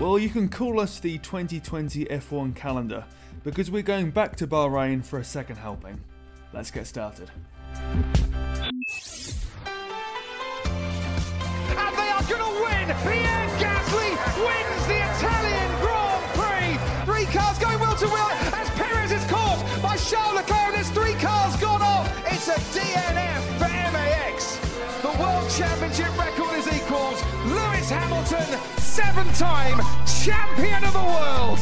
Well, you can call us the 2020 F1 calendar because we're going back to Bahrain for a second helping. Let's get started. And they are going to win! Pierre Gasly wins the Italian Grand Prix! Three cars going wheel to wheel as Perez is caught by Charles Leclerc there's three cars gone off! It's a DNF for MAX! The World Championship. Lewis Hamilton, seven-time champion of the world!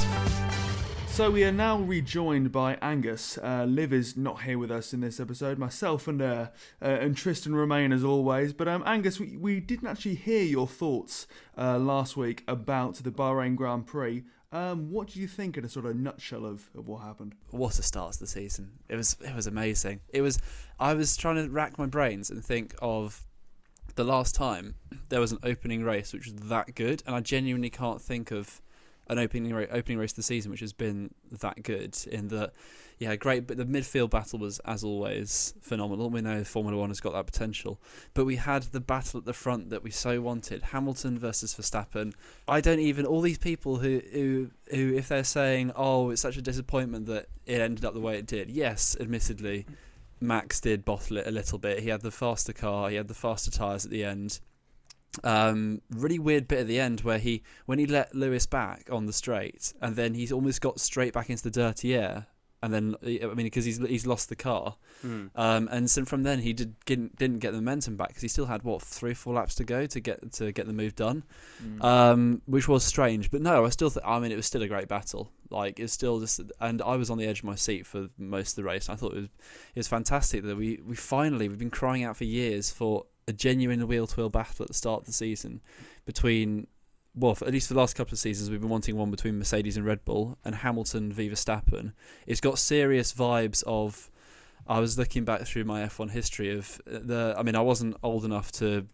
So we are now rejoined by Angus. Uh, Liv is not here with us in this episode. Myself and uh, uh, and Tristan remain as always. But um, Angus, we, we didn't actually hear your thoughts uh, last week about the Bahrain Grand Prix. Um, what do you think in a sort of nutshell of, of what happened? What a start to the season! It was it was amazing. It was I was trying to rack my brains and think of the last time there was an opening race which was that good, and I genuinely can't think of an opening race, opening race of the season which has been that good. In that, yeah, great. But the midfield battle was, as always, phenomenal. We know Formula One has got that potential, but we had the battle at the front that we so wanted: Hamilton versus Verstappen. I don't even all these people who who who, if they're saying, "Oh, it's such a disappointment that it ended up the way it did," yes, admittedly. Max did bottle it a little bit. He had the faster car, he had the faster tyres at the end. Um, really weird bit at the end where he, when he let Lewis back on the straight, and then he's almost got straight back into the dirty air, and then I mean because he's he's lost the car, Hmm. um, and so from then he did didn't, didn't get the momentum back because he still had what three four laps to go to get to get the move done, um, which was strange. But no, I still th- I mean it was still a great battle. Like it's still just, and I was on the edge of my seat for most of the race. I thought it was it was fantastic that we we finally we've been crying out for years for a genuine wheel to wheel battle at the start of the season between well, for, at least for the last couple of seasons, we've been wanting one between Mercedes and Red Bull and Hamilton v Verstappen. It's got serious vibes of. I was looking back through my F1 history of the. I mean, I wasn't old enough to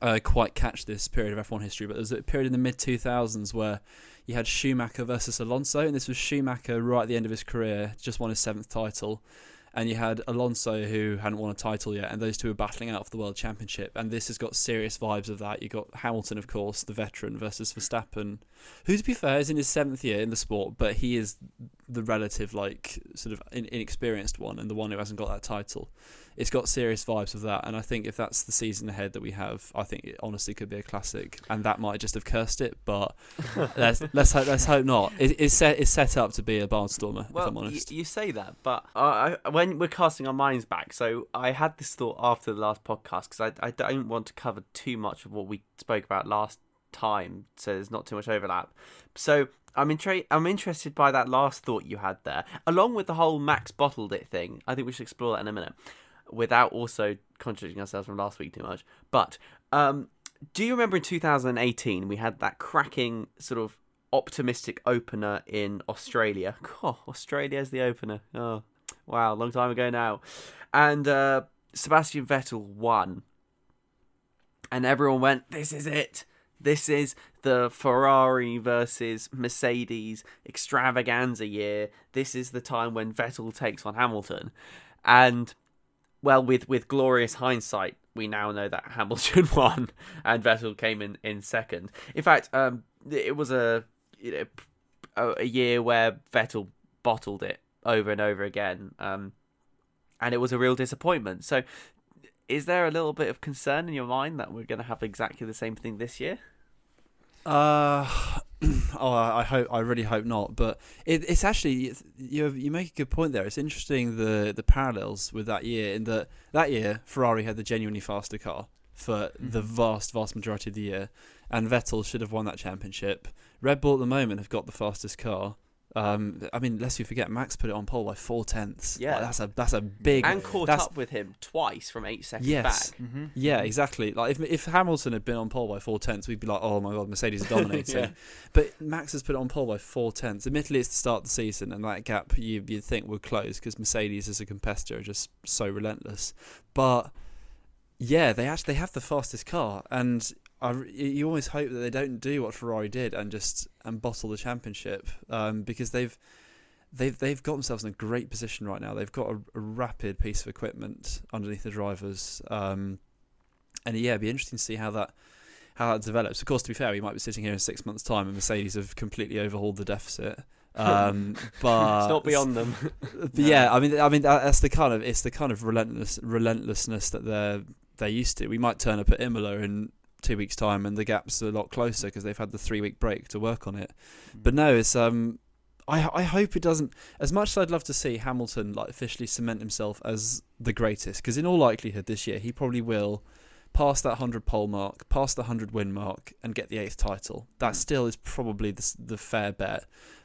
uh, quite catch this period of F1 history, but there was a period in the mid 2000s where you had Schumacher versus Alonso, and this was Schumacher right at the end of his career, just won his seventh title. And you had Alonso who hadn't won a title yet, and those two were battling out for the world championship. And this has got serious vibes of that. You got Hamilton, of course, the veteran, versus Verstappen, who, to be fair, is in his seventh year in the sport, but he is the relative, like, sort of in- inexperienced one, and the one who hasn't got that title. It's got serious vibes of that, and I think if that's the season ahead that we have, I think it honestly could be a classic, and that might just have cursed it, but let's let's hope let's hope not. It, it's set it's set up to be a barnstormer, if I'm Well, honest. you say that, but uh, I, when we're casting our minds back, so I had this thought after the last podcast because I, I don't want to cover too much of what we spoke about last time, so there's not too much overlap. So I'm intra- I'm interested by that last thought you had there, along with the whole Max bottled it thing. I think we should explore that in a minute, without also contradicting ourselves from last week too much. But um, do you remember in 2018 we had that cracking sort of optimistic opener in Australia? Oh, Australia's the opener. Oh, wow, long time ago now. And uh, Sebastian Vettel won. And everyone went, this is it. This is the Ferrari versus Mercedes extravaganza year. This is the time when Vettel takes on Hamilton. And well, with with glorious hindsight, we now know that Hamilton won and Vettel came in in second. In fact, um, it was a you know a, a year where Vettel bottled it over and over again, um, and it was a real disappointment. So, is there a little bit of concern in your mind that we're going to have exactly the same thing this year? Uh, oh, I hope I really hope not. But it, it's actually you you make a good point there. It's interesting the the parallels with that year in that that year Ferrari had the genuinely faster car for the vast vast majority of the year, and Vettel should have won that championship. Red Bull at the moment have got the fastest car. Um, I mean, lest we forget, Max put it on pole by four tenths. Yeah. Like, that's a that's a big and caught that's- up with him twice from eight seconds Yes. back. Mm-hmm. Yeah, exactly. Like if if Hamilton had been on pole by four tenths, we'd be like, oh my god, Mercedes are dominating. Yeah. But Max has put it on pole by four tenths. Admittedly, it's the start of the season, and that gap you you'd think would close because Mercedes as a competitor are just so relentless. But yeah, they actually they have the fastest car, and I, you always hope that they don't do what Ferrari did and just and bottle the championship um, because they've they've they've got themselves in a great position right now. They've got a, a rapid piece of equipment underneath the drivers, um, and yeah, it'd be interesting to see how that how that develops. Of course, to be fair, we might be sitting here in six months' time and Mercedes have completely overhauled the deficit. Um, but it's not beyond them. but yeah, I mean, I mean that's the kind of it's the kind of relentless relentlessness that they're they're used to. We might turn up at Imola in two weeks' time, and the gap's a lot closer because they've had the three week break to work on it. Mm. But no, it's um, I I hope it doesn't. As much as I'd love to see Hamilton like officially cement himself as the greatest, because in all likelihood this year he probably will pass that hundred pole mark, pass the hundred win mark, and get the eighth title. That still is probably the the fair bet.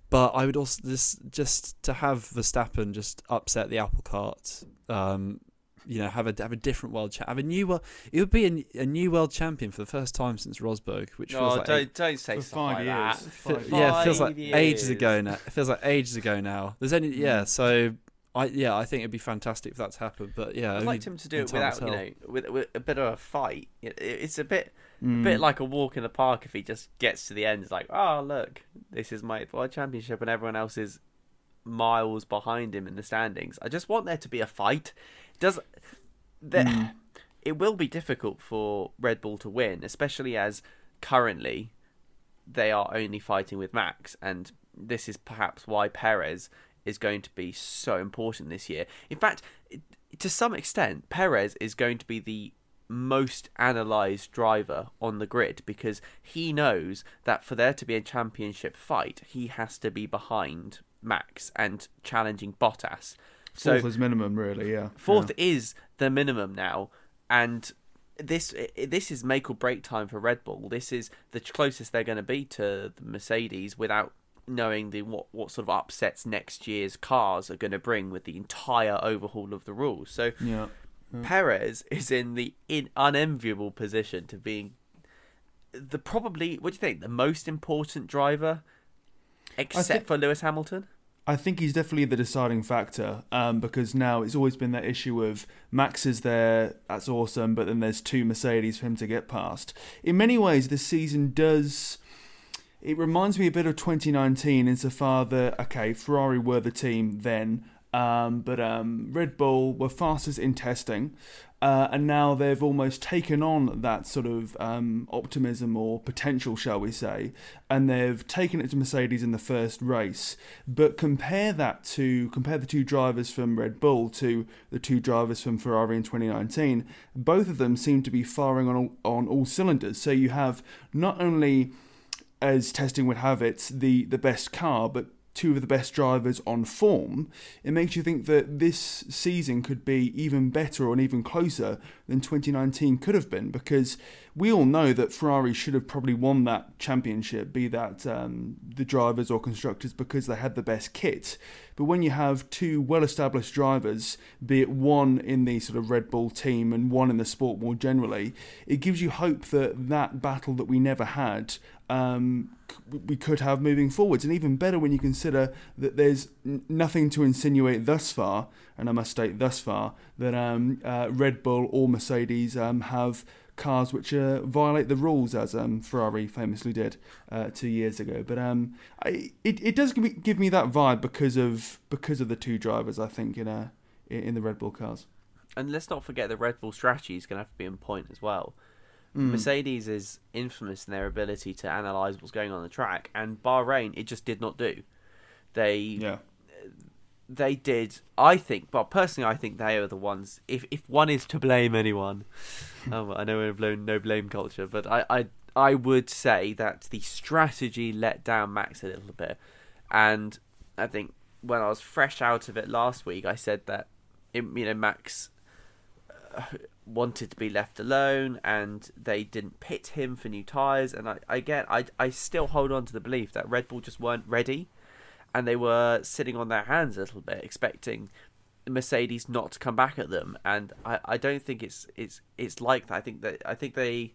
But I would also just just to have Verstappen just upset the apple cart, um, you know, have a have a different world cha- have a new world. It would be a, a new world champion for the first time since Rosberg, which feels Oh, like don't don't say For stuff five like years. that. Five yeah, it feels like Five ages ago now. It feels like ages ago now. There's only yeah, Mm. so I yeah, I think it'd be fantastic if that's happened. But yeah, I'd like him to do it without, you know, with, with a bit of a fight. It, it's a bit, a Mm. bit like a walk in the park. If he just gets to the end, it's like, oh look, this is my world championship, and everyone else is miles behind him in the standings. I just want there to be a fight. Does there? Mm. It will be difficult for Red Bull to win, especially as currently they are only fighting with Max, and this is perhaps why Perez is going to be so important this year. In fact, to some extent, Perez is going to be the most analysed driver on the grid because he knows that for there to be a championship fight, he has to be behind Max and challenging Bottas. So Fourth is minimum, really. Yeah. Fourth is the minimum now, and this this is make or break time for Red Bull. This is the closest they're going to be to the Mercedes without knowing the what what sort of upsets next year's cars are going to bring with the entire overhaul of the rules. So Yeah. Perez is in the in unenviable position to being the probably what do you think the most important driver, except think- for Lewis Hamilton. I think he's definitely the deciding factor um, because now it's always been that issue of Max is there, that's awesome, but then there's two Mercedes for him to get past. In many ways, this season does. It reminds me a bit of 2019 insofar that, okay, Ferrari were the team then, um, but um, Red Bull were fastest in testing, uh, and now they've almost taken on that sort of um, optimism or potential, shall we say, and they've taken it to Mercedes in the first race. But compare that to compare the two drivers from Red Bull to the two drivers from Ferrari in 2019. Both of them seem to be firing on all, on all cylinders. So you have not only as testing would have it, the, the best car, but two of the best drivers on form, it makes you think that this season could be even better or even closer than 2019 could have been because we all know that Ferrari should have probably won that championship, be that um, the drivers or constructors, because they had the best kit. But when you have two well established drivers, be it one in the sort of Red Bull team and one in the sport more generally, it gives you hope that that battle that we never had um, we could have moving forwards. And even better when you consider that there's nothing to insinuate thus far, and I must state thus far, that um, uh, Red Bull or Mercedes um, have cars which uh, violate the rules, as um, Ferrari famously did uh, two years ago. But um, I, it it does give me, give me that vibe because of because of the two drivers. I think in in in the Red Bull cars. And let's not forget the Red Bull strategy is going to have to be in point as well. Mm. Mercedes is infamous in their ability to analyze what's going on the track, and Bahrain it just did not do. They Yeah. they did. I think, well, personally, I think they are the ones. If if one is to blame anyone, um, I know we're blown no blame culture, but I, I I would say that the strategy let down Max a little bit, and I think when I was fresh out of it last week, I said that it, you know Max wanted to be left alone, and they didn't pit him for new tires, and I again I I still hold on to the belief that Red Bull just weren't ready and they were sitting on their hands a little bit, expecting Mercedes not to come back at them. And I, I don't think it's it's it's like that. I think that I think they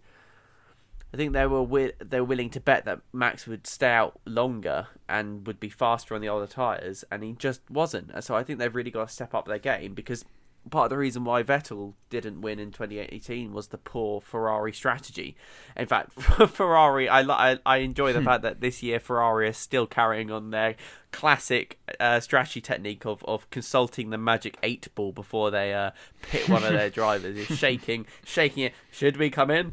I think they were wi- they were willing to bet that Max would stay out longer and would be faster on the older tires, and he just wasn't. So I think they've really got to step up their game because part of the reason why Vettel didn't win in 2018 was the poor Ferrari strategy. In fact, Ferrari, I I, I enjoy the fact that this year Ferrari is still carrying on their classic uh, strategy technique of, of consulting the magic eight ball before they uh, pit one of their drivers. Is shaking, shaking it. Should we come in?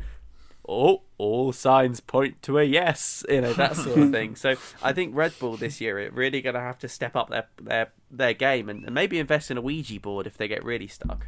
Oh, all signs point to a yes, you know that sort of thing. So I think Red Bull this year are really going to have to step up their their their game and, and maybe invest in a Ouija board if they get really stuck.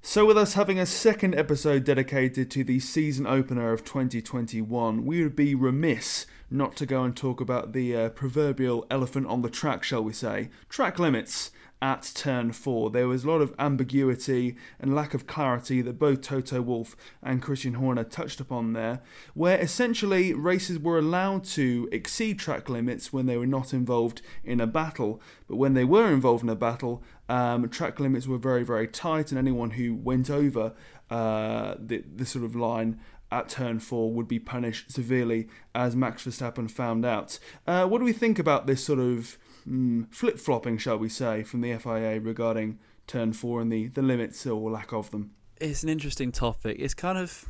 So, with us having a second episode dedicated to the season opener of 2021, we would be remiss not to go and talk about the uh, proverbial elephant on the track, shall we say track limits at turn four. There was a lot of ambiguity and lack of clarity that both Toto Wolff and Christian Horner touched upon there, where essentially races were allowed to exceed track limits when they were not involved in a battle, but when they were involved in a battle, um, track limits were very, very tight, and anyone who went over uh, the, the sort of line at turn four would be punished severely, as Max Verstappen found out. Uh, what do we think about this sort of mm, flip flopping, shall we say, from the FIA regarding turn four and the, the limits or lack of them? It's an interesting topic. It's kind of,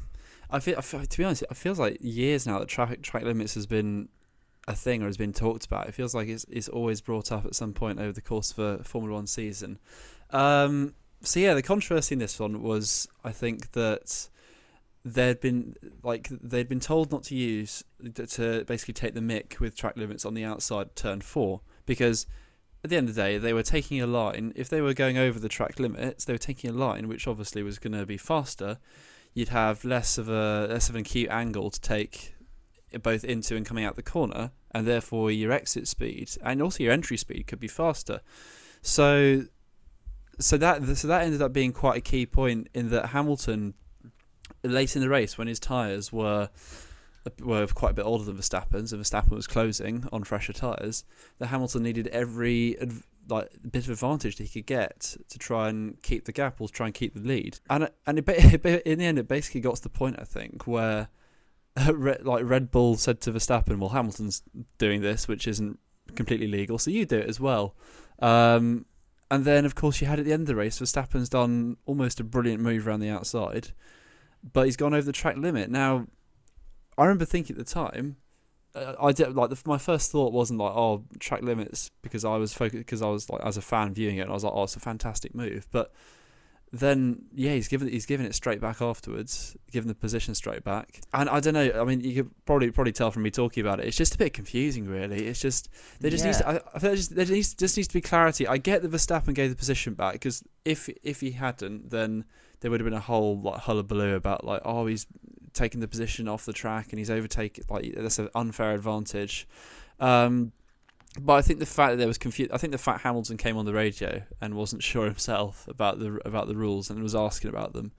I feel, I feel to be honest, it feels like years now that traffic track limits has been a thing or has been talked about. It feels like it's it's always brought up at some point over the course of a Formula One season. Um, so yeah, the controversy in this one was, I think that they'd been like they'd been told not to use to basically take the mick with track limits on the outside turn four because at the end of the day they were taking a line. If they were going over the track limits they were taking a line which obviously was going to be faster. You'd have less of a less of an acute angle to take both into and coming out the corner and therefore your exit speed and also your entry speed could be faster. So so that so that ended up being quite a key point in that Hamilton late in the race when his tyres were were quite a bit older than Verstappen's, and Verstappen was closing on fresher tyres. That Hamilton needed every like bit of advantage that he could get to try and keep the gap or try and keep the lead. And and it, in the end, it basically got to the point I think where like Red Bull said to Verstappen, "Well, Hamilton's doing this, which isn't completely legal, so you do it as well." Um, and then, of course, you had at the end of the race, Verstappen's done almost a brilliant move around the outside but he's gone over the track limit. Now, I remember thinking at the time, uh, I did like the, my first thought wasn't like oh track limits because I was focused because I was like as a fan viewing it and I was like oh it's a fantastic move, but then yeah he's given he's given it straight back afterwards, given the position straight back, and I don't know. I mean you could probably probably tell from me talking about it. It's just a bit confusing, really. It's just there just yeah. needs to, I, I feel just, there needs just needs to be clarity. I get that Verstappen gave the position back because if if he hadn't then there would have been a whole like hullabaloo about like oh he's taking the position off the track and he's overtaken like that's an unfair advantage. Um, but I think the fact that there was confusion, I think the fact Hamilton came on the radio and wasn't sure himself about the about the rules and was asking about them.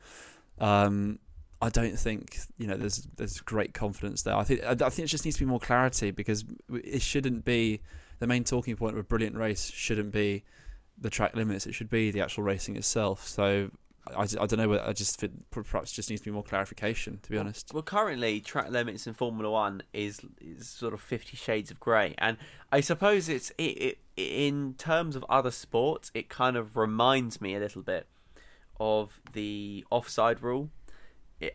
Um, I don't think you know there's there's great confidence there. I think I think it just needs to be more clarity because it shouldn't be the main talking point of a brilliant race shouldn't be the track limits. It should be the actual racing itself. So I, I don't know. I just perhaps just needs to be more clarification. To be honest. Well, currently track limits in Formula One is, is sort of Fifty Shades of Grey, and I suppose it's it, it in terms of other sports, it kind of reminds me a little bit of the offside rule,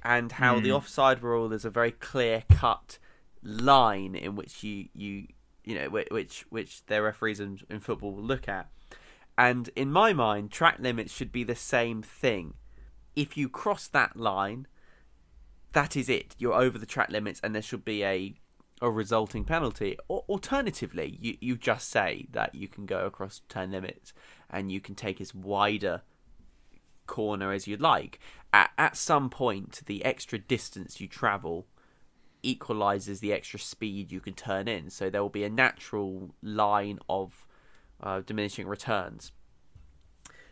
and how mm. the hmm. offside rule is a very clear cut line in which you you you know which which their referees in, in football will look at and in my mind, track limits should be the same thing. If you cross that line, that is it. You're over the track limits, and there should be a a resulting penalty. Or alternatively, you you just say that you can go across turn limits and you can take as wider corner as you'd like. At at some point, the extra distance you travel equalizes the extra speed you can turn in. So there will be a natural line of uh, diminishing returns.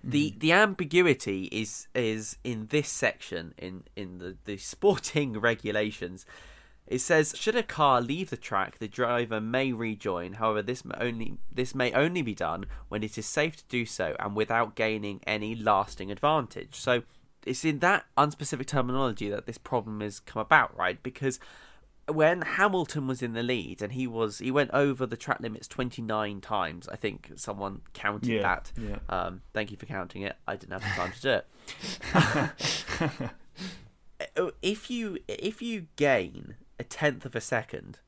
The mm. the ambiguity is is in this section in in the, the sporting regulations. It says should a car leave the track, the driver may rejoin. However, this may only this may only be done when it is safe to do so and without gaining any lasting advantage. So it's in that unspecific terminology that this problem has come about, right? Because when Hamilton was in the lead and he was he went over the track limits 29 times I think someone counted yeah, that yeah. Um, thank you for counting it I didn't have the time to do it if you if you gain a tenth of a second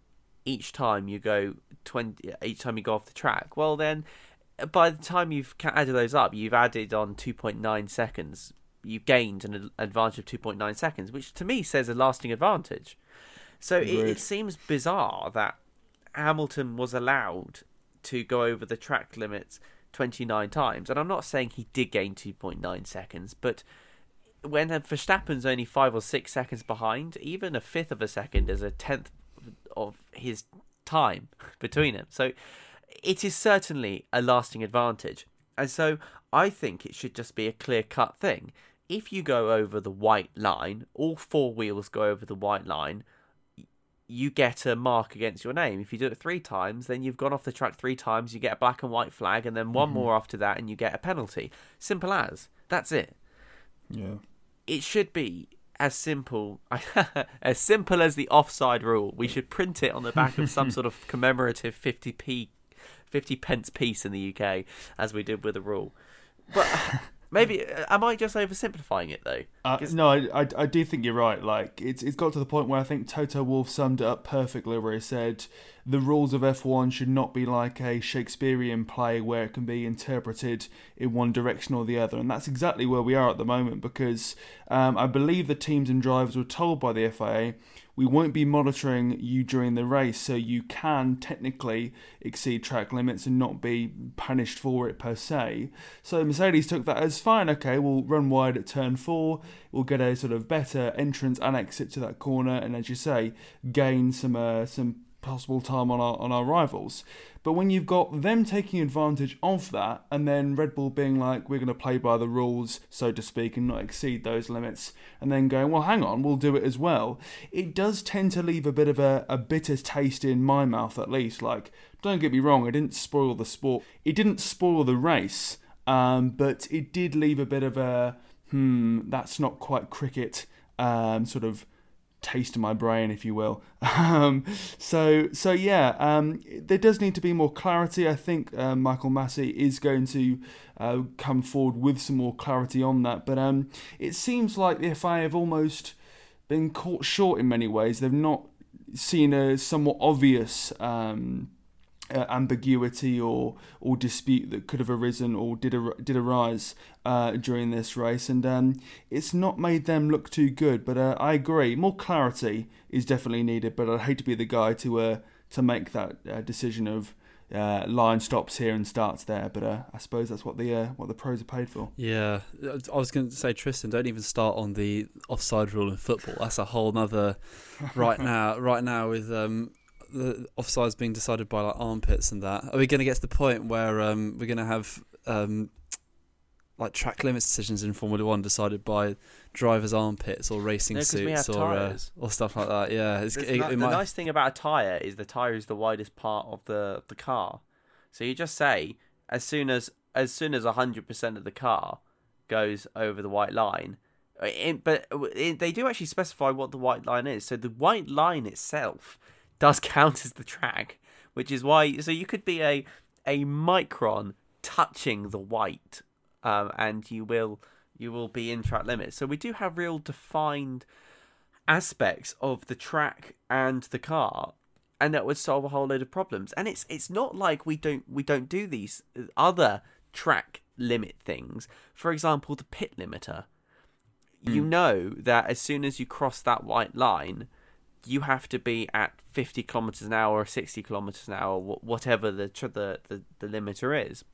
each time you go 20 each time you go off the track well then by the time you've added those up you've added on 2.9 seconds you've gained an advantage of 2.9 seconds, which to me says a lasting advantage. So it, it seems bizarre that Hamilton was allowed to go over the track limits 29 times, and I'm not saying he did gain 2.9 seconds, but when Verstappen's only five or six seconds behind, even a fifth of a second is a tenth of his time between them. So it is certainly a lasting advantage. And so I think it should just be a clear cut thing. If you go over the white line, all four wheels go over the white line, you get a mark against your name. If you do it three times, then you've gone off the track three times, you get a black and white flag, and then one mm-hmm. more after that, and you get a penalty. Simple as. That's it. Yeah. It should be as simple as simple as the offside rule. We should print it on the back of some sort of commemorative 50p 50 pence piece in the UK as we did with the rule. But maybe am I just oversimplifying it though? Uh, no, I, I, I do think you're right. Like it's it's got to the point where I think Toto Wolff summed it up perfectly, where he said the rules of F1 should not be like a Shakespearean play where it can be interpreted in one direction or the other. And that's exactly where we are at the moment because um, I believe the teams and drivers were told by the FIA we won't be monitoring you during the race, so you can technically exceed track limits and not be punished for it per se. So Mercedes took that as fine, okay, we'll run wide at turn four, we'll get a sort of better entrance and exit to that corner, and as you say, gain some uh, some possible time on our on our rivals. But when you've got them taking advantage of that, and then Red Bull being like, we're going to play by the rules, so to speak, and not exceed those limits, and then going, well, hang on, we'll do it as well, it does tend to leave a bit of a, a bitter taste in my mouth, at least. Like, don't get me wrong, it didn't spoil the sport, it didn't spoil the race, um, but it did leave a bit of a, hmm, that's not quite cricket um, sort of taste in my brain, if you will. Um, so, so yeah, um, there does need to be more clarity. I think uh, Michael Masi is going to uh, come forward with some more clarity on that. But um, it seems like the FIA have almost been caught short in many ways. They've not seen a somewhat obvious um, uh, ambiguity or or dispute that could have arisen or did ar- did arise uh, during this race, and um, it's not made them look too good. But uh, I agree, more clarity is definitely needed. But I'd hate to be the guy to uh, to make that uh, decision of. Uh, line stops here and starts there, but I suppose that's what the what the pros are paid for. Yeah, I was going to say Tristan, don't even start on the offside rule in football. That's a whole other right now. Right now with um, the offsides being decided by like armpits and that. Are we going to get to the point where um, we're going to have um, like track limits decisions in Formula One decided by drivers' armpits or racing no, suits or uh, or stuff like that? Yeah, it, it the might... nice thing about a tire is the tire is the widest part of the the car. So you just say as soon as as soon as hundred percent of the car goes over the white line. Uh, in, but uh, they do actually specify what the white line is. So the white line itself does count as the track, which is why. So you could be a a micron touching the white, um, and you will you will be in track limits. So we do have real defined aspects of the track and the car and that would solve a whole load of problems and it's it's not like we don't we don't do these other track limit things for example the pit limiter mm. you hmm. know that as soon as you cross that white line you have to be at 50 kilometers an hour or 60 kilometers an hour, whatever the the the, the limiter is.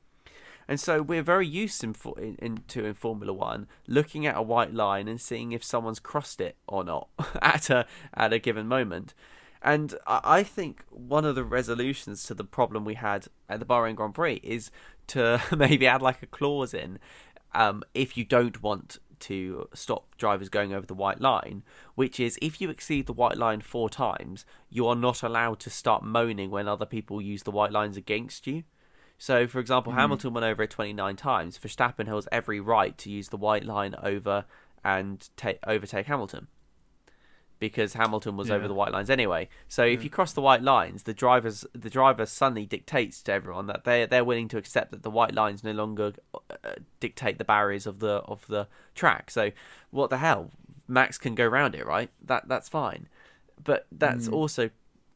And so we're very used in, in, in, to in Formula One looking at a white line and seeing if someone's crossed it or not at a at a given moment. And I think one of the resolutions to the problem we had at the Bahrain Grand Prix is to maybe add like a clause in um, if you don't want to stop drivers going over the white line, which is if you exceed the white line four times, you are not allowed to start moaning when other people use the white lines against you. So, for example, mm. Hamilton went over it 29 times. Verstappen has every right to use the white line over and ta- overtake Hamilton because Hamilton was yeah. over the white lines anyway. So yeah. if you cross the white lines, the drivers the driver suddenly dictates to everyone that they they're willing to accept that the white lines no longer uh, dictate the barriers of the of the track. So what the hell? Max can go around it, right? That that's fine. But that's mm. also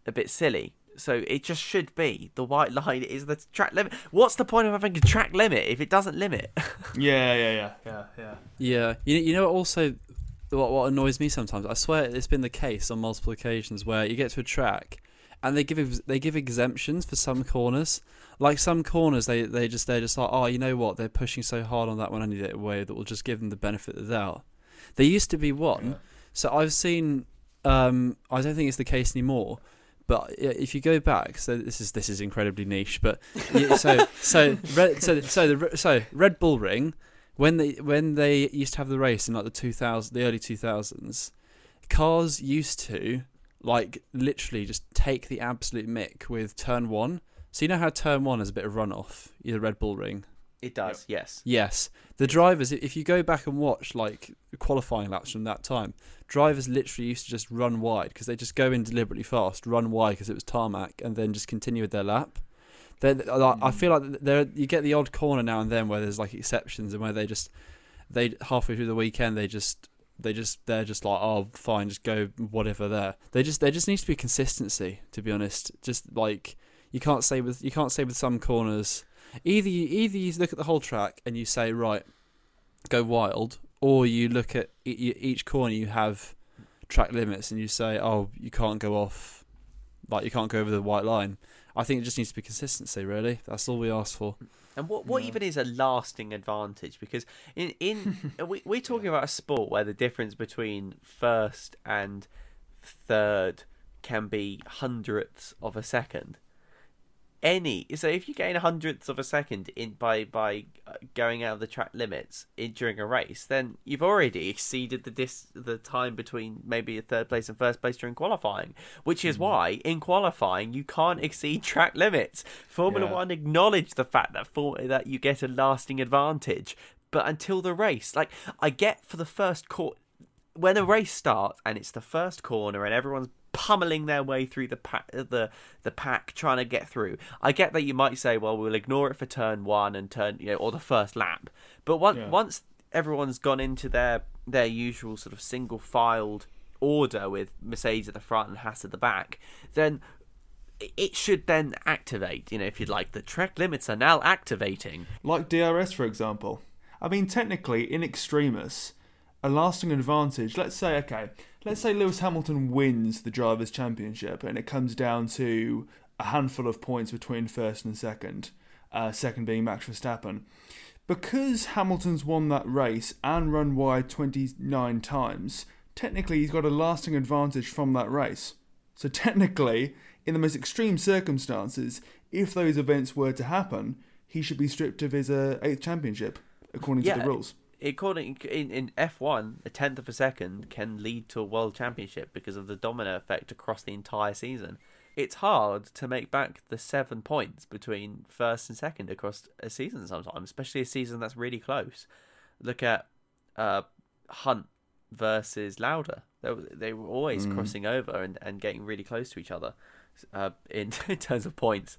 a bit silly. So it just should be the white line is the track limit. What's the point of having a track limit if it doesn't limit? Yeah, yeah, yeah, yeah, yeah. Yeah, you you know also what what annoys me sometimes. I swear it's been the case on multiple occasions where you get to a track and they give they give exemptions for some corners. Like some corners, they they just they're just like, oh, you know what? They're pushing so hard on that one any way that we'll just give them the benefit of the doubt. There used to be one, Yeah. so I've seen. Um, I don't think it's the case anymore. But if you go back, so this is this is incredibly niche. But so so red, so so the so Red Bull Ring, when they when they used to have the race in like the two thousand the early two thousands, cars used to like literally just take the absolute mick with turn one. So you know how turn one is a bit of runoff, the Red Bull Ring. It does, yes. Yes, the drivers. If you go back and watch like qualifying laps from that time, drivers literally used to just run wide because they just go in deliberately fast, run wide because it was tarmac, and then just continue with their lap. Then like, uh, I hmm. feel like there you get the odd corner now and then where there's like exceptions and where they just they halfway through the weekend they just they just they're just like oh fine just go whatever there. They just there just needs to be consistency to be honest. Just like you can't say with you can't say with some corners either you, either you look at the whole track and you say right go wild or you look at each corner you have track limits and you say oh you can't go off like you can't go over the white line i think it just needs to be consistency really that's all we ask for And what what Yeah. even is a lasting advantage? Because in in we we're talking about a sport where the difference between first and third can be hundredths of a second. Any so if you gain a hundredths of a second in by by uh, going out of the track limits in, during a race, then you've already exceeded the dis the time between maybe a third place and first place during qualifying. Which is why in qualifying you can't exceed track limits. Formula Yeah. One acknowledge the fact that for that you get a lasting advantage, but until the race, like I get for the first court when a race starts and it's the first corner and everyone's pummeling their way through the pack, the the pack trying to get through. I get that you might say, well, we'll ignore it for turn one and turn, you know, or the first lap. But once Yeah. once everyone's gone into their their usual sort of single filed order with Mercedes at the front and Haas at the back, then it should then activate. You know, if you'd like, the track limits are now activating. Like DRS, for example. I mean, technically, in extremis, a lasting advantage. Let's say, okay, let's say Lewis Hamilton wins the Drivers' Championship and it comes down to a handful of points between first and second, uh, second being Max Verstappen. Because Hamilton's won that race and run wide 29 times, technically he's got a lasting advantage from that race. So technically, in the most extreme circumstances, if those events were to happen, he should be stripped of his uh, eighth championship, according to the rules. According in in F one, a tenth of a second can lead to a world championship because of the domino effect across the entire season. It's hard to make back the seven points between first and second across a season sometimes, especially a season that's really close. Look at uh, Hunt versus Lauda. They, were- they were always crossing over and, and getting really close to each other. Uh, in, in terms of points,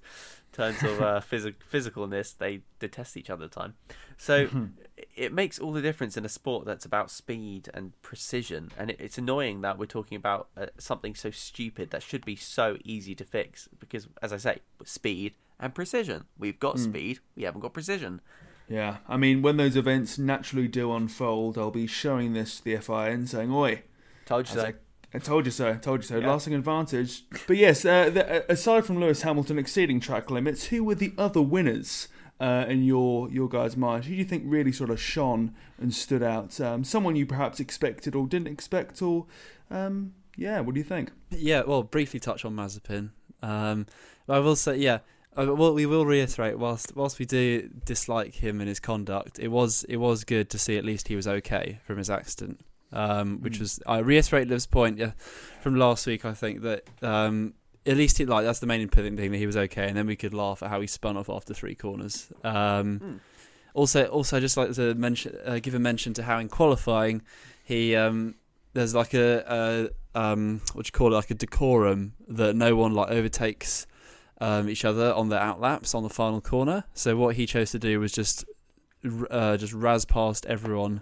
in terms of uh, phys- physicalness, they detest each other at the time. So it makes all the difference in a sport that's about speed and precision. And it, it's annoying that we're talking about uh, something so stupid that should be so easy to fix. Because, as I say, speed and precision. We've got speed, we haven't got precision. Yeah, I mean, when those events naturally do unfold, I'll be showing this to the FIN saying, Oi, Told you so. I, I told you so. I told you so. Yeah. Lasting advantage. But yes, uh, the, uh, aside from Lewis Hamilton exceeding track limits, who were the other winners uh, in your your guys' mind? Who do you think really sort of shone and stood out? Um, someone you perhaps expected or didn't expect, or um, yeah, what do you think? Yeah, well, briefly touch on Mazepin. Um, I will say, yeah, uh, well, we will reiterate. Whilst whilst we do dislike him and his conduct, it was it was good to see at least he was okay from his accident. Um, which Mm. was I reiterate Liv's point yeah, from last week. I think that um, at least he like that's the main important thing that he was okay, and then we could laugh at how he spun off after three corners. Um, Mm. Also, also, I just like to mention, uh, give a mention to how in qualifying, he um, there's like a, a um, what do you call it, like a decorum that no one like overtakes um, each other on their outlaps on the final corner. So what he chose to do was just uh, just razz past everyone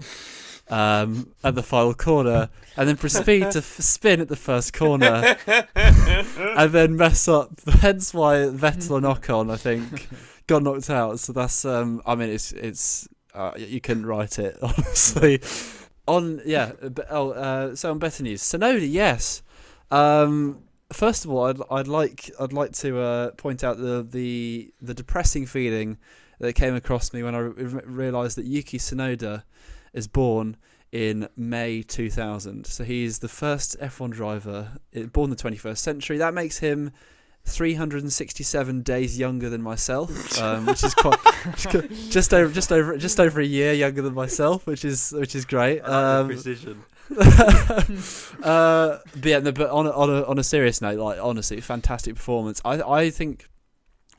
um, at the final corner, and then proceed to f- spin at the first corner, and then mess up. Hence why Vettel and Ocon, I think, got knocked out. So that's, um, I mean, it's it's uh, you couldn't write it honestly. on yeah, oh, uh, so on better news, Tsunoda, yes. Um, first of all, I'd I'd like I'd like to uh, point out the the the depressing feeling that came across me when I re- realised that Yuki Tsunoda is born in May 2000. So he's the first F1 driver born in the 21st century. That makes him 367 days younger than myself, um, which is quite just over just over just over a year younger than myself, which is which is great. Um, precision. uh, but yeah, no, but on a, on a on a serious note, like honestly, fantastic performance. I I think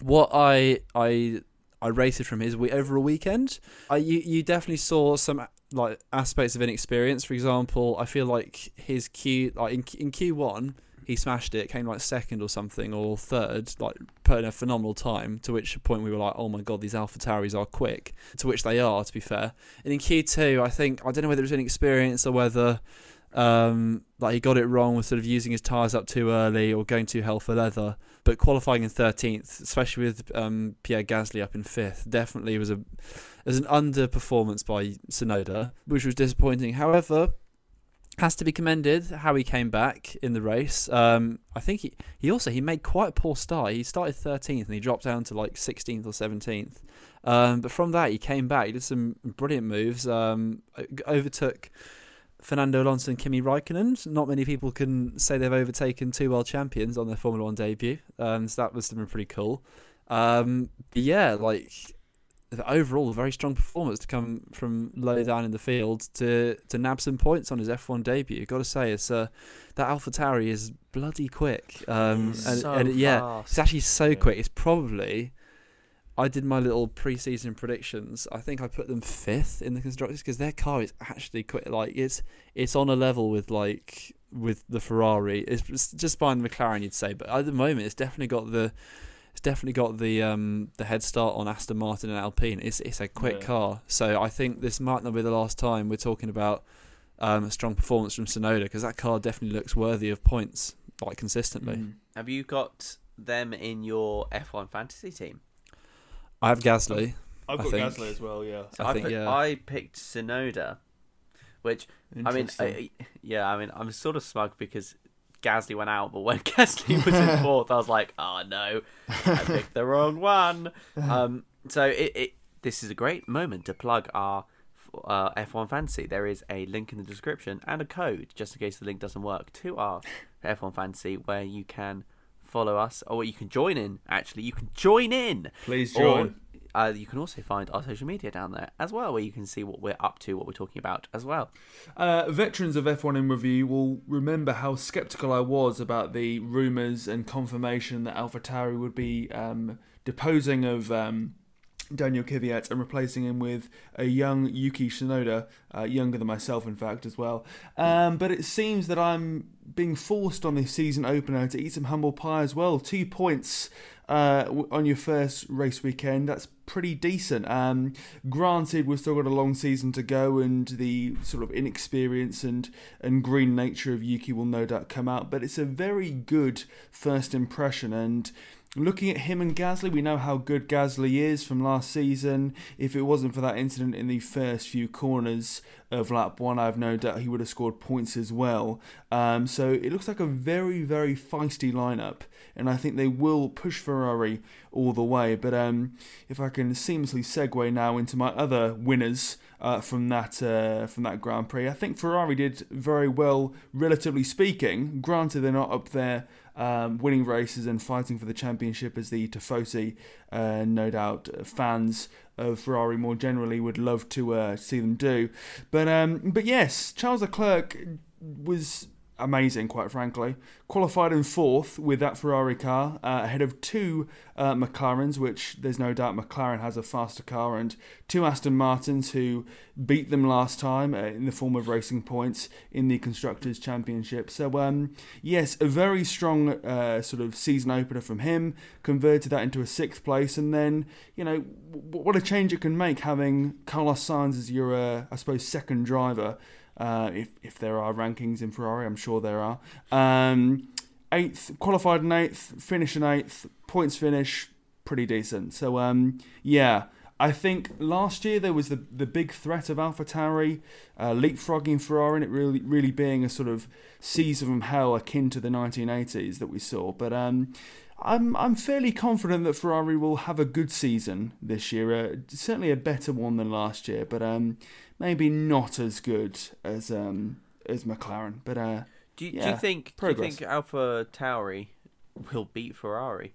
what I I I rated from his over a weekend. I you you definitely saw some like aspects of inexperience. For example, I feel like his Q like in in Q one he smashed it, came like second or something or third, like put in a phenomenal time. To which point we were like, oh my god, these Alpha Tauris are quick. To which they are, to be fair. And in Q2, I think I don't know whether it was inexperience or whether um, like he got it wrong with sort of using his tyres up too early or going too hell for leather. But qualifying in 13th, especially with um, Pierre Gasly up in fifth, definitely was a was an underperformance by Tsunoda, which was disappointing. However, has to be commended how he came back in the race. Um, I think he, he also he made quite a poor start. He started 13th and he dropped down to like 16th or 17th. Um, but from that he came back. He did some brilliant moves. Um, overtook Fernando Alonso and Kimi Raikkonen. Not many people can say they've overtaken two world champions on their Formula One debut. Um, so that was something pretty cool. Um, yeah, like overall very strong performance to come from low down in the field to to nab some points on his F1 debut. Got to say, it's uh, that Alpha Tauri is bloody quick, um, and, so and yeah, it's actually so quick. It's probably I did my little preseason predictions. I think I put them fifth in the constructors because their car is actually quick. Like it's it's on a level with like with the Ferrari. It's just behind the McLaren, you'd say, but at the moment, it's definitely got the it's definitely got the um, the head start on Aston Martin and Alpine. It's it's a quick yeah. car, so I think this might not be the last time we're talking about um, a strong performance from Tsunoda because that car definitely looks worthy of points like consistently. Mm. Have you got them in your F1 fantasy team? I have Gasly. I've got Gasly as well. Yeah, I, I, think, put, yeah. I picked Tsunoda, which I mean, I, yeah, I mean, I'm sort of smug because Gasly went out, but when Gasly was in fourth, I was like, oh no, I picked the wrong one. Um, so it, it this is a great moment to plug our uh, F1 Fantasy. There is a link in the description and a code, just in case the link doesn't work, to our F1 Fantasy where you can follow us or you can join in. Actually, you can join in. Please join. Or uh, you can also find our social media down there as well, where you can see what we're up to, what we're talking about as well. Uh, veterans of F1 in Review will remember how sceptical I was about the rumours and confirmation that AlphaTauri would be um, deposing of. Um, Daniel Kvyat and replacing him with a young Yuki Tsunoda, uh, younger than myself, in fact, as well. Um, but it seems that I'm being forced on this season opener to eat some humble pie as well. Two points uh, on your first race weekend, that's pretty decent. Um, granted, we've still got a long season to go, and the sort of inexperience and and green nature of Yuki will no doubt come out. But it's a very good first impression, and Looking at him and Gasly, we know how good Gasly is from last season. If it wasn't for that incident in the first few corners of lap one, I have no doubt he would have scored points as well. Um, so it looks like a very, very feisty lineup, and I think they will push Ferrari all the way. But um, if I can seamlessly segue now into my other winners uh, from that uh, from that Grand Prix, I think Ferrari did very well, relatively speaking. Granted, they're not up there um, winning races and fighting for the championship as the Tifosi, uh, no doubt fans of Ferrari more generally would love to uh, see them do. But um, but yes, Charles Leclerc was amazing, quite frankly. Qualified in fourth with that Ferrari car, uh, ahead of two uh, McLarens, which there's no doubt McLaren has a faster car, and two Aston Martins who beat them last time uh, in the form of racing points in the Constructors' Championship. So, um, yes, a very strong uh, sort of season opener from him, converted that into a sixth place, and then, you know, w- what a change it can make having Carlos Sainz as your, uh, I suppose, second driver. Uh, if if there are rankings in Ferrari, I'm sure there are. Um, eighth, qualified in eighth, finish in eighth, points finish, pretty decent. So um, yeah, I think last year there was the the big threat of AlphaTauri uh, leapfrogging Ferrari, and it really really being a sort of season from hell akin to the 1980s that we saw. But um, I'm I'm fairly confident that Ferrari will have a good season this year. Uh, certainly a better one than last year, but um, maybe not as good as um, as McLaren. But uh, Do you, do you think do you think Alpha Tauri will beat Ferrari?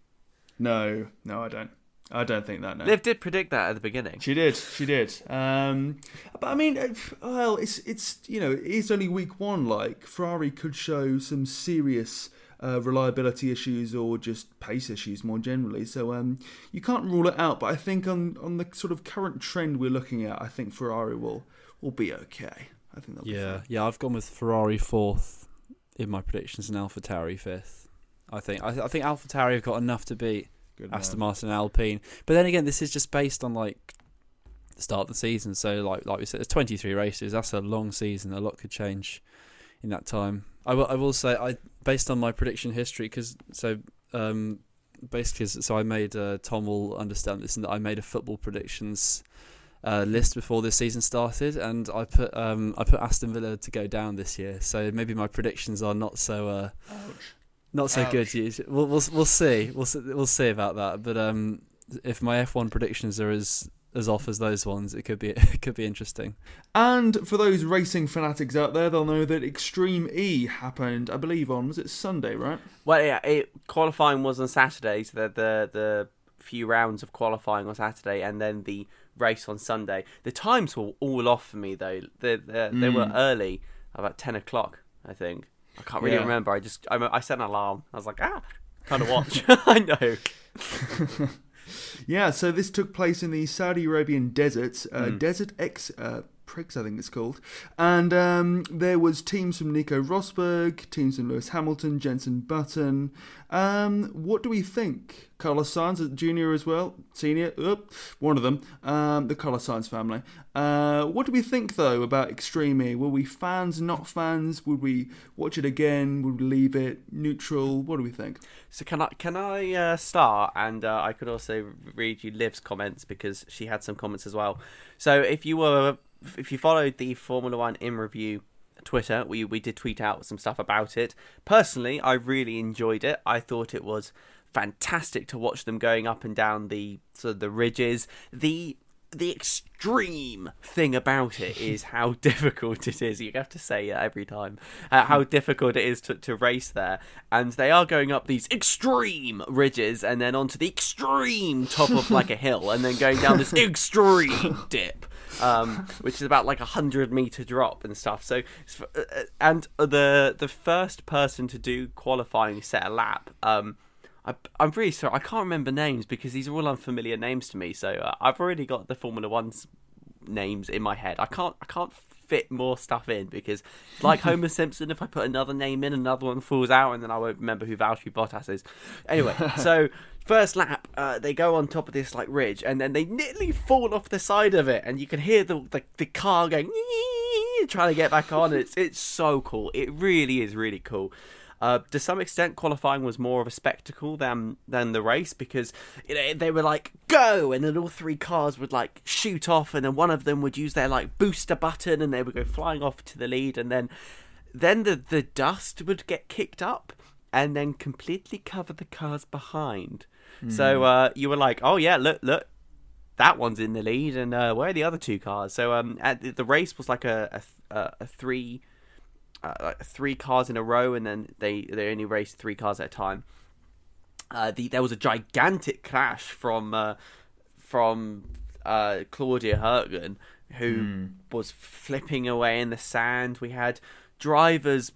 no, no, I don't. I don't think that. No. Liv did predict that at the beginning. She did. She did. Um, but I mean, uh, well, it's it's you know it is only week one. Like Ferrari could show some serious uh, reliability issues or just pace issues more generally. So um, you can't rule it out. But I think on on the sort of current trend we're looking at, I think Ferrari will will be okay. I think be Yeah, fine. yeah. I've gone with Ferrari fourth in my predictions and AlphaTauri fifth. I think I, th- I think AlphaTauri have got enough to beat Good Aston man. Martin and Alpine. But then again, this is just based on like the start of the season. So like like we said, there's 23 races. That's a long season. A lot could change in that time. I will I will say I based on my prediction history because so um basically so I made uh, Tom will understand this and that I made a football predictions. Uh, list before this season started, and I put um, I put Aston Villa to go down this year. So maybe my predictions are not so uh, not so Ouch. good. We'll, we'll we'll see. We'll see, we'll see about that. But um, if my F1 predictions are as as off as those ones, it could be it could be interesting. And for those racing fanatics out there, they'll know that Extreme E happened, I believe, on was it Sunday, right? Well, yeah, it, qualifying was on Saturday, so the, the the few rounds of qualifying on Saturday, and then the race on Sunday. The times were all off for me though. They they, they were Mm. early, about ten o'clock, I think. I can't really Yeah. remember. I just I, I set an alarm. I was like, ah, kind of watch. I know. Yeah, so this took place in the Saudi Arabian deserts, uh, Hmm. Desert X uh, Prix, I think it's called. And um, there was teams from Nico Rosberg, teams from Lewis Hamilton, Jensen Button. Um, what do we think? Carlos Sainz, junior as well, senior, oop, one of them, um, the Carlos Sainz family. Uh, what do we think, though, about Extreme E? Were we fans, not fans? Would we watch it again? Would we leave it neutral? What do we think? So can I can I uh, start and uh, I could also read you Liv's comments because she had some comments as well. So if you were if you followed the Formula One in review Twitter, we we did tweet out some stuff about it. Personally, I really enjoyed it. I thought it was fantastic to watch them going up and down the sort of the ridges. The the extreme thing about it is how difficult it is. You have to say it every time. Uh, how difficult it is to, to race there. And they are going up these extreme ridges and then onto the extreme top of like a hill and then going down this extreme dip. Um, which is about like a hundred meter drop and stuff. So, uh, and the the first person to do qualifying set a lap. Um, I, I'm really sorry. I can't remember names because these are all unfamiliar names to me. So uh, I've already got the Formula One's names in my head. I can't. I can't fit more stuff in because, like Homer Simpson, if I put another name in, another one falls out, and then I won't remember who Valtteri Bottas is. Anyway, so first lap, uh, they go on top of this like ridge, and then they nearly fall off the side of it, and you can hear the the, the car going trying to get back on. It's it's so cool. It really is really cool. Uh, to some extent, qualifying was more of a spectacle than than the race because you know, they were like go, and then all three cars would like shoot off, and then one of them would use their like booster button, and they would go flying off to the lead, and then then the the dust would get kicked up, and then completely cover the cars behind. So uh, you were like, oh yeah, look look, that one's in the lead, and uh, where are the other two cars? So um, at the, the race was like a, a, a three uh, like three cars in a row, and then they they only raced three cars at a time. Uh, the, there was a gigantic crash from uh, from uh, Claudia Hürtgen, who was flipping away in the sand. We had drivers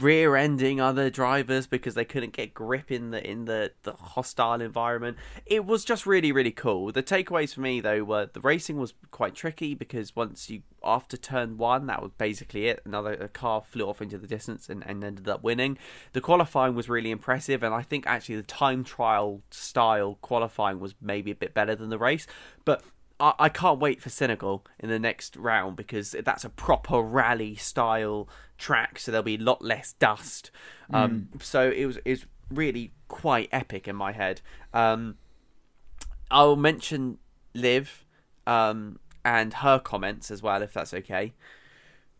rear-ending other drivers because they couldn't get grip in the in the, the hostile environment. It was just really really cool. The takeaways for me though were the racing was quite tricky because once you after turn one, that was basically it. Another car flew off into the distance and, and ended up winning. The qualifying was really impressive, and I think actually the time trial style qualifying was maybe a bit better than the race. But I, I can't wait for Senegal in the next round because that's a proper rally style track, so there'll be a lot less dust. Um, So it was was really quite epic in my head. Um, I'll mention Liv um, and her comments as well, if that's okay.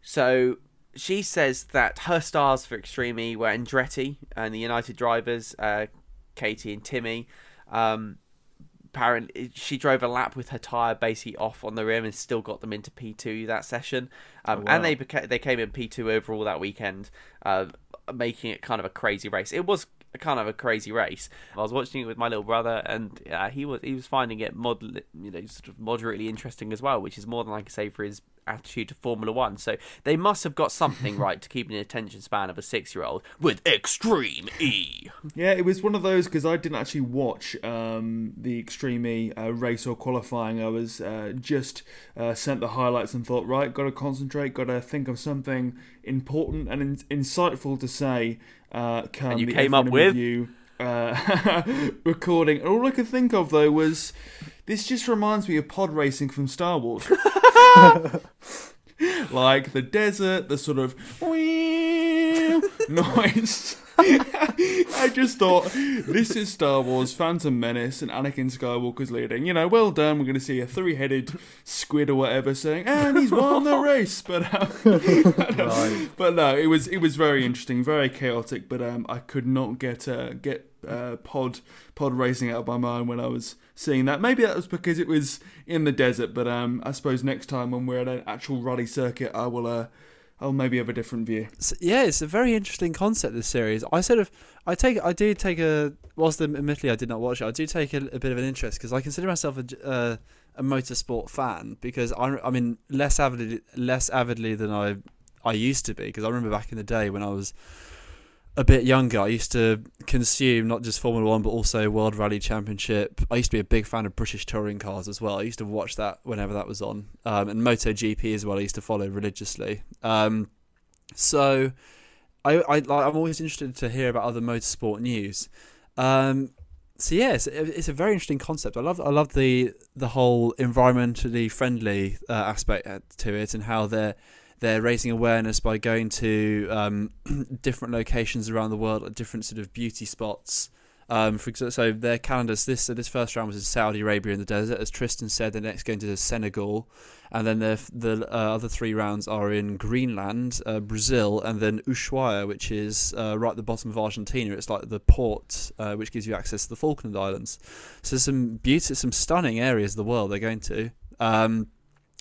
So she says that her stars for Extreme E were Andretti and the United drivers, uh, Catie and Timmy. Um, apparently, she drove a lap with her tire basically off on the rim and still got them into P two that session. Um, Oh, wow. And they beca- they came in P two overall that weekend, uh, making it kind of a crazy race. It was kind of a crazy race. I was watching it with my little brother, and uh, he was he was finding it mod you know sort of moderately interesting as well, which is more than I can say for his attitude to Formula One. So they must have got something right to keep an attention span of a six year old with Extreme E. Yeah, it was one of those because I didn't actually watch um, the Extreme E uh, race or qualifying. I was uh, just uh, sent the highlights and thought, right, got to concentrate, got to think of something important and in- insightful to say. Uh, come you the came F1 up with? review, uh, recording. And all I could think of though was this just reminds me of pod racing from Star Wars. like the desert, the sort of noise. I just thought this is Star Wars: Phantom Menace, and Anakin Skywalker's leading. You know, well done. We're going to see a three-headed squid or whatever saying, "And he's won the race." But um, but no, it was it was very interesting, very chaotic. But um, I could not get uh, get uh, pod pod racing out of my mind when I was seeing that. Maybe that was because it was in the desert. But um, I suppose next time when we're at an actual rally circuit, I will uh, I'll maybe have a different view. S- yeah, it's a very interesting concept. This series, I sort of, I take, I do take a. Whilst admittedly I did not watch it, I do take a, a bit of an interest because I consider myself a, uh, a motorsport fan because I, I mean, less avidly, less avidly than I, I used to be. Because I remember back in the day when I was a bit younger, I used to consume not just Formula One but also World Rally Championship. I used to be a big fan of British touring cars as well. I used to watch that whenever that was on, um, and MotoGP as well. I used to follow religiously. Um, so, I, I I'm always interested to hear about other motorsport news. Um, so yeah, it's, it's a very interesting concept. I love I love the the whole environmentally friendly uh, aspect uh, to it and how they're they're raising awareness by going to um, different locations around the world, at different sort of beauty spots. Um, for example, so their calendars this so this first round was in Saudi Arabia in the desert, as Tristan said. The next going to Senegal, and then the the uh, other three rounds are in Greenland, uh, Brazil, and then Ushuaia, which is uh, right at the bottom of Argentina. It's like the port uh, which gives you access to the Falkland Islands. So some beauty, some stunning areas of the world they're going to, um,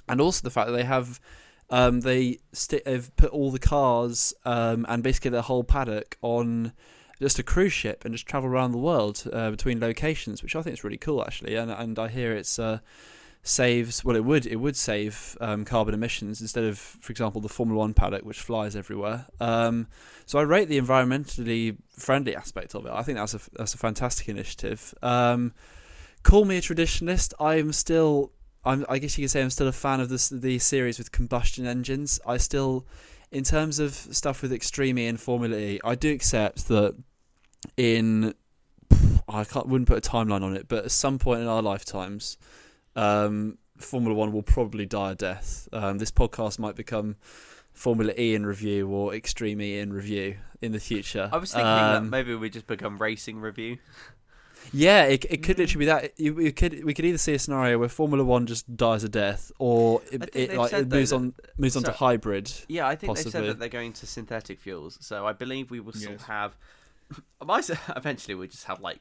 and also the fact that they have. Um, they sti have put all the cars um, and basically their whole paddock on just a cruise ship and just travel around the world uh, between locations, which I think is really cool actually. And and I hear it's uh, saves well, it would it would save um, carbon emissions instead of, for example, the Formula One paddock which flies everywhere. Um, so I rate the environmentally friendly aspect of it. I think that's a that's a fantastic initiative. Um, call me a traditionalist. I'm still. I'm, I guess you could say I'm still a fan of this the series with combustion engines. I still, in terms of stuff with Extreme E and Formula E, I do accept that in I can't wouldn't put a timeline on it, but at some point in our lifetimes, um, Formula One will probably die a death. Um, this podcast might become Formula E in review or Extreme E in review in the future. I was thinking that Um, maybe we just become racing review. yeah, it, it could mm. literally be that. You, you could we could either see a scenario where Formula One just dies a death, or it, it like it moves that- on moves on to hybrid. Yeah, I think they Possibly. said that they're going to synthetic fuels. So I believe we will still Yes. have. I eventually we'll just have like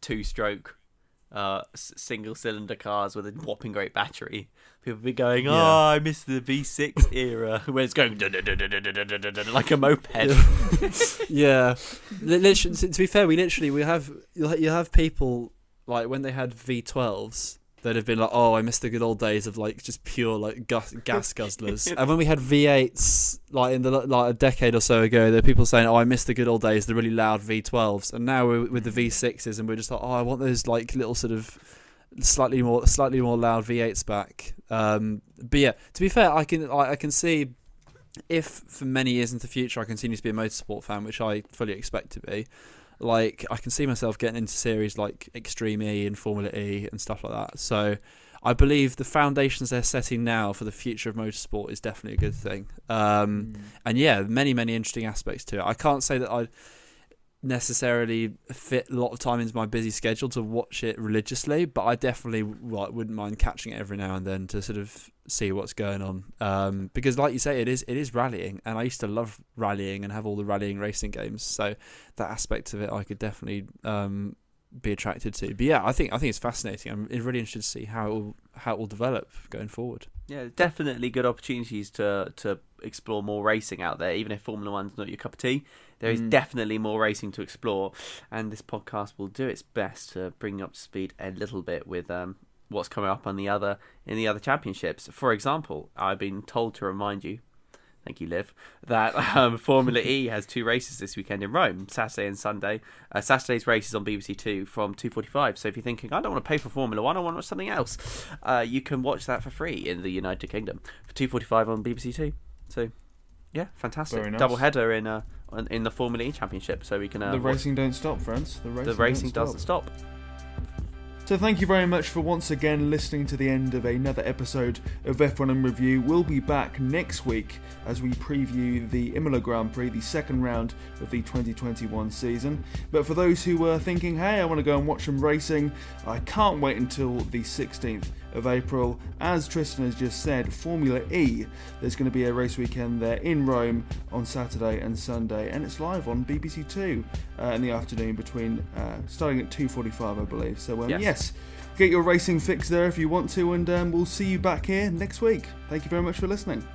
two stroke, uh, single cylinder cars with a whopping great battery. People be going, "Oh, Yeah. I miss the V6 era where it's going like a moped." yeah, Li- literally, to be fair, we literally we have you'll, you have people like when they had V12s they'd have been like, "Oh, I miss the good old days of like just pure like gas, gas guzzlers." and when we had V8s like in the like a decade or so ago, there were people saying, "Oh, I miss the good old days, the really loud V12s." And now we're with the V6s, and we're just like, "Oh, I want those like little sort of slightly more slightly more loud V8s back." Um, but yeah, to be fair, I can I, I can see if for many years into the future I continue to be a motorsport fan, which I fully expect to be like I can see myself getting into series like Extreme E and Formula E and stuff like that. So I believe the foundations they're setting now for the future of motorsport is definitely a good thing. Um, mm. And yeah, many many interesting aspects to it. I can't say that I necessarily fit a lot of time into my busy schedule to watch it religiously, but I definitely wouldn't mind catching it every now and then to sort of see what's going on. Um, because, like you say, it is it is rallying, and I used to love rallying and have all the rallying racing games. So that aspect of it, I could definitely um, be attracted to. But yeah, I think I think it's fascinating. I'm really interested to see how it will, how it will develop going forward. Yeah, definitely good opportunities to to explore more racing out there, even if Formula One's not your cup of tea there is mm. definitely more racing to explore, and this podcast will do its best to bring you up to speed a little bit with um, what's coming up on the other in the other championships. For example, I've been told to remind you. Thank you, Liv. That um, Formula E has two races this weekend in Rome, Saturday and Sunday. Uh, Saturday's race is on BBC Two from two forty-five. So if you're thinking, I don't want to pay for Formula One, I want to watch something else, uh, you can watch that for free in the United Kingdom for two forty-five on BBC Two. So yeah, fantastic nice. double header in uh, in the Formula E Championship, so we can. Uh, the racing don't stop, friends. The racing, the racing doesn't stop. So thank you very much for once again listening to the end of another episode of F1 in Review. We'll be back next week as we preview the Imola Grand Prix, the second round of the 2021 season. But for those who were thinking, hey, I want to go and watch some racing, I can't wait until the 16th of April. As Tristan has just said, Formula E, there's going to be a race weekend there in Rome on Saturday and Sunday, and it's live on BBC Two uh, in the afternoon between uh, starting at 2:45, I believe. So um, yes. yes. Get your racing fix there if you want to, and um, we'll see you back here next week. Thank you very much for listening.